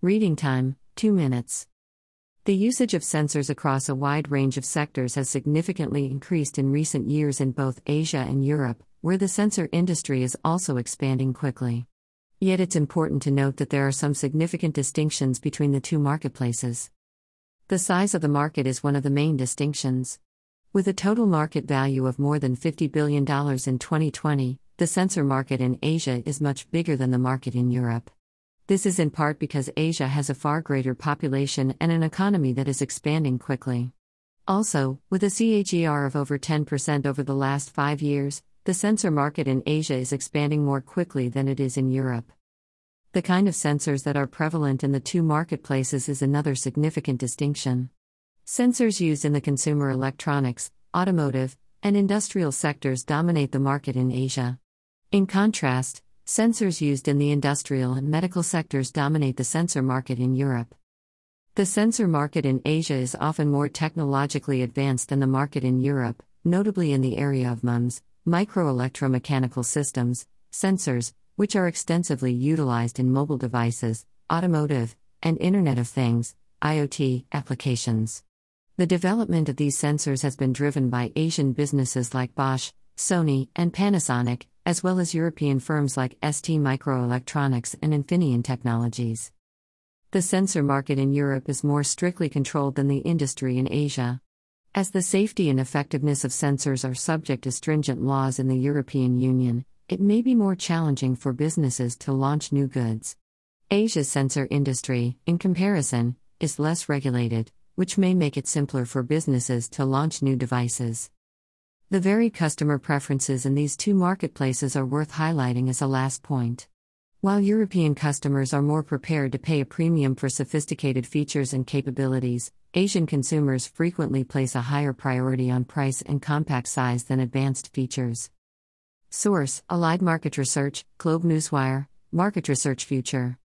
Reading time 2 minutes. The usage of sensors across a wide range of sectors has significantly increased in recent years in both Asia and Europe, where the sensor industry is also expanding quickly. Yet it's important to note that there are some significant distinctions between the two marketplaces. The size of the market is one of the main distinctions. With a total market value of more than $50 billion in 2020, the sensor market in Asia is much bigger than the market in Europe. This is in part because Asia has a far greater population and an economy that is expanding quickly. Also, with a CAGR of over 10% over the last five years, the sensor market in Asia is expanding more quickly than it is in Europe. The kind of sensors that are prevalent in the two marketplaces is another significant distinction. Sensors used in the consumer electronics, automotive, and industrial sectors dominate the market in Asia. In contrast, sensors used in the industrial and medical sectors dominate the sensor market in Europe. The sensor market in Asia is often more technologically advanced than the market in Europe, notably in the area of MEMS, microelectromechanical systems, sensors, which are extensively utilized in mobile devices, automotive, and Internet of Things IoT, applications. The development of these sensors has been driven by Asian businesses like Bosch, Sony, and Panasonic, as well as European firms like ST Microelectronics and Infineon Technologies. The sensor market in Europe is more strictly controlled than the industry in Asia. As the safety and effectiveness of sensors are subject to stringent laws in the European Union, it may be more challenging for businesses to launch new goods. Asia's sensor industry, in comparison, is less regulated, which may make it simpler for businesses to launch new devices. The varied customer preferences in these two marketplaces are worth highlighting as a last point. While European customers are more prepared to pay a premium for sophisticated features and capabilities, Asian consumers frequently place a higher priority on price and compact size than advanced features. Source Allied Market Research, Globe Newswire, Market Research Future.